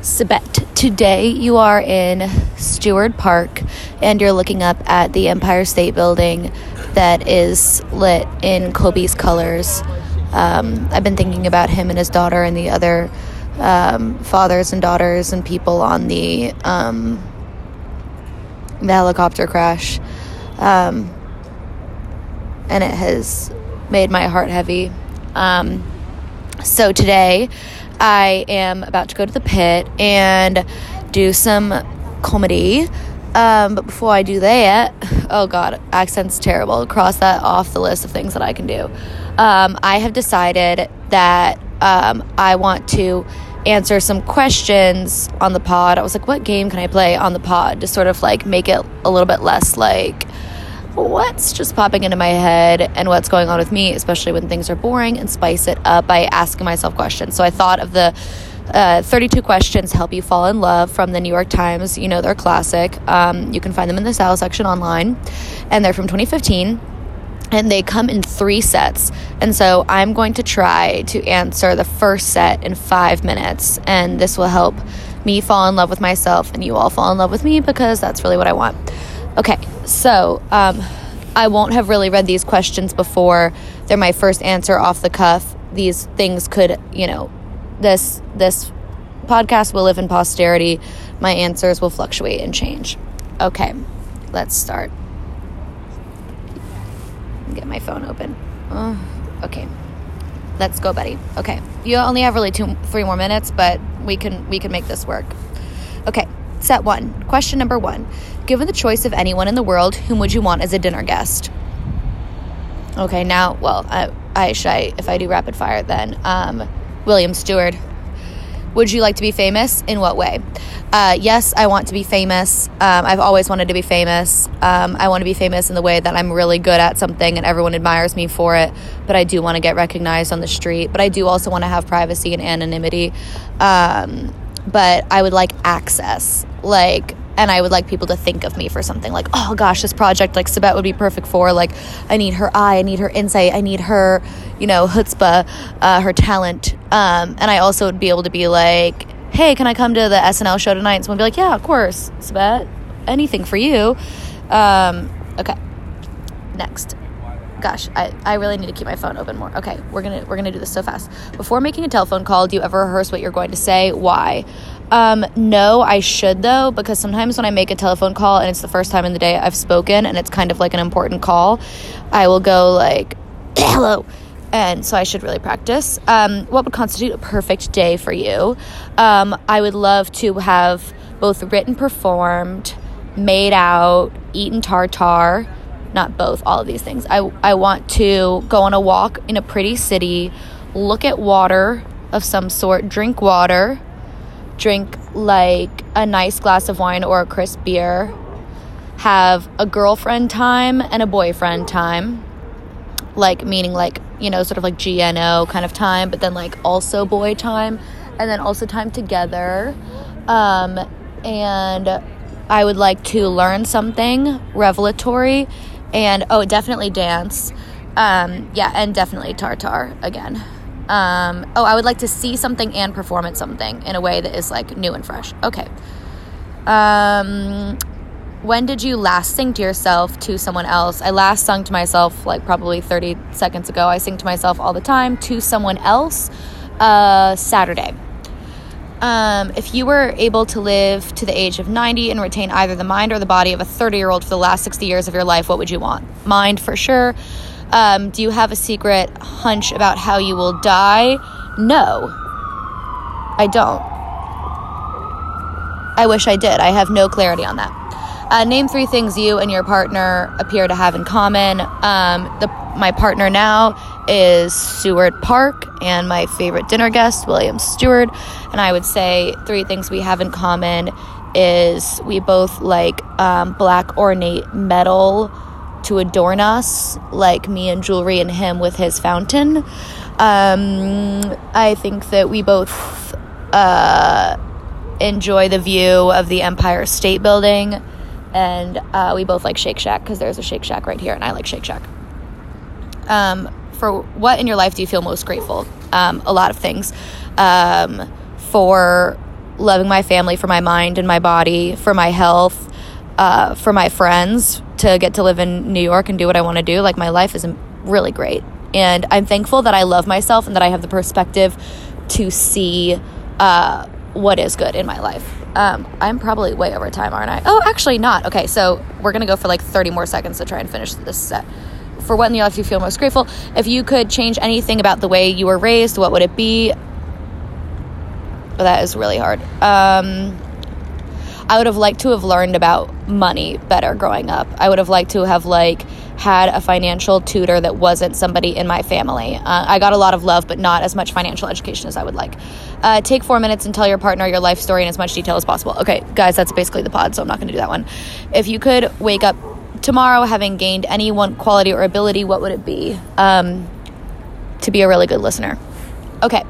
Sibet. Today you are in Seward Park and you're looking up at the Empire State Building that is lit in Kobe's colors. Um, I've been thinking about him and his daughter and the other um, fathers and daughters and people on the um, the helicopter crash, um, and it has made my heart heavy. Um, so today, I am about to go to the pit and do some comedy. Um, but before I do that, oh god, accent's terrible. Cross that off the list of things that I can do. Um, I have decided that um, I want to answer some questions on the pod. I was like, what game can I play on the pod to sort of like make it a little bit less like what's just popping into my head and what's going on with me, especially when things are boring, and spice it up by asking myself questions. So I thought of the uh, 32 questions help you fall in love from the New York Times. You know, they're classic. Um, you can find them in the style section online, and they're from 2015 and they come in three sets. And so I'm going to try to answer the first set in five minutes, and this will help me fall in love with myself and you all fall in love with me because that's really what I want. Okay, so um, I won't have really read these questions before. They're my first answer off the cuff. These things could, you know, this this podcast will live in posterity. My answers will fluctuate and change. Okay, let's start. Get my phone open. Oh, okay, let's go, buddy. Okay, you only have really two, three more minutes, but we can we can make this work. Okay, set one. Question number one: Given the choice of anyone in the world, whom would you want as a dinner guest? Okay, now, well, I, I should I, if I do rapid fire then. Um, William Seward. Would you like to be famous? In what way? Uh, yes, I want to be famous. Um, I've always wanted to be famous. Um, I want to be famous in the way that I'm really good at something and everyone admires me for it. But I do want to get recognized on the street. But I do also want to have privacy and anonymity. Um, but I would like access. Like, and I would like people to think of me for something like, oh gosh, this project like Sabette would be perfect for. Like, I need her eye, I need her insight, I need her, you know, chutzpah, uh, her talent. Um, and I also would be able to be like, hey, can I come to the SNL show tonight? And someone would be like, yeah, of course, Sabette, anything for you. Um, okay, next gosh I, I really need to keep my phone open more okay we're gonna we're gonna do this so fast before making a telephone call do you ever rehearse what you're going to say why um, no, I should though, because sometimes when I make a telephone call and it's the first time in the day I've spoken and it's kind of like an important call, I will go like, hello. And so I should really practice. Um, what would constitute a perfect day for you? Um, I would love to have both written, performed, made out, eaten tartar. Not both, all of these things. I, I want to go on a walk in a pretty city, look at water of some sort, drink water drink like a nice glass of wine or a crisp beer, have a girlfriend time and a boyfriend time. Like, meaning, like, you know, sort of like GNO kind of time, but then like also boy time, and then also time together. Um, and I would like to learn something revelatory and oh, definitely dance. Um, yeah, and definitely tartar again. Um, oh, I would like to see something and perform at something in a way that is like new and fresh. Okay. Um, when did you last sing to yourself to someone else? I last sung to myself like probably 30 seconds ago. I sing to myself all the time to someone else uh, Saturday. Um, if you were able to live to the age of 90 and retain either the mind or the body of a 30 year old for the last 60 years of your life, what would you want? Mind for sure. Um, do you have a secret hunch about how you will die? No, I don't. I wish I did. I have no clarity on that. Uh, name three things you and your partner appear to have in common. Um, the, my partner now is Seward Park, and my favorite dinner guest, William Seward. And I would say three things we have in common is we both like um, black ornate metal to adorn us, like me and jewelry and him with his fountain. Um, I think that we both uh, enjoy the view of the Empire State Building, and uh, we both like Shake Shack because there's a Shake Shack right here, and I like Shake Shack. Um, for what in your life do you feel most grateful? Um, a lot of things. Um, for loving my family for my mind and my body, for my health, uh, for my friends, to get to live in New York and do what I want to do. Like, my life is really great. And I'm thankful that I love myself and that I have the perspective to see uh, what is good in my life. Um, I'm probably way over time, aren't I? Oh, actually, not. Okay, so we're going to go for like 30 more seconds to try and finish this set. For what in your life you feel most grateful? If you could change anything about the way you were raised, what would it be? But that is really hard. Um, I would have liked to have learned about money better growing up. I would have liked to have like had a financial tutor that wasn't somebody in my family. Uh, I got a lot of love, but not as much financial education as I would like. Uh, take four minutes and tell your partner your life story in as much detail as possible. Okay, guys, that's basically the pod, so I'm not going to do that one. If you could wake up tomorrow having gained any one quality or ability, what would it be? Um, to be a really good listener. Okay,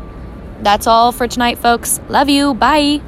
that's all for tonight, folks. Love you. Bye.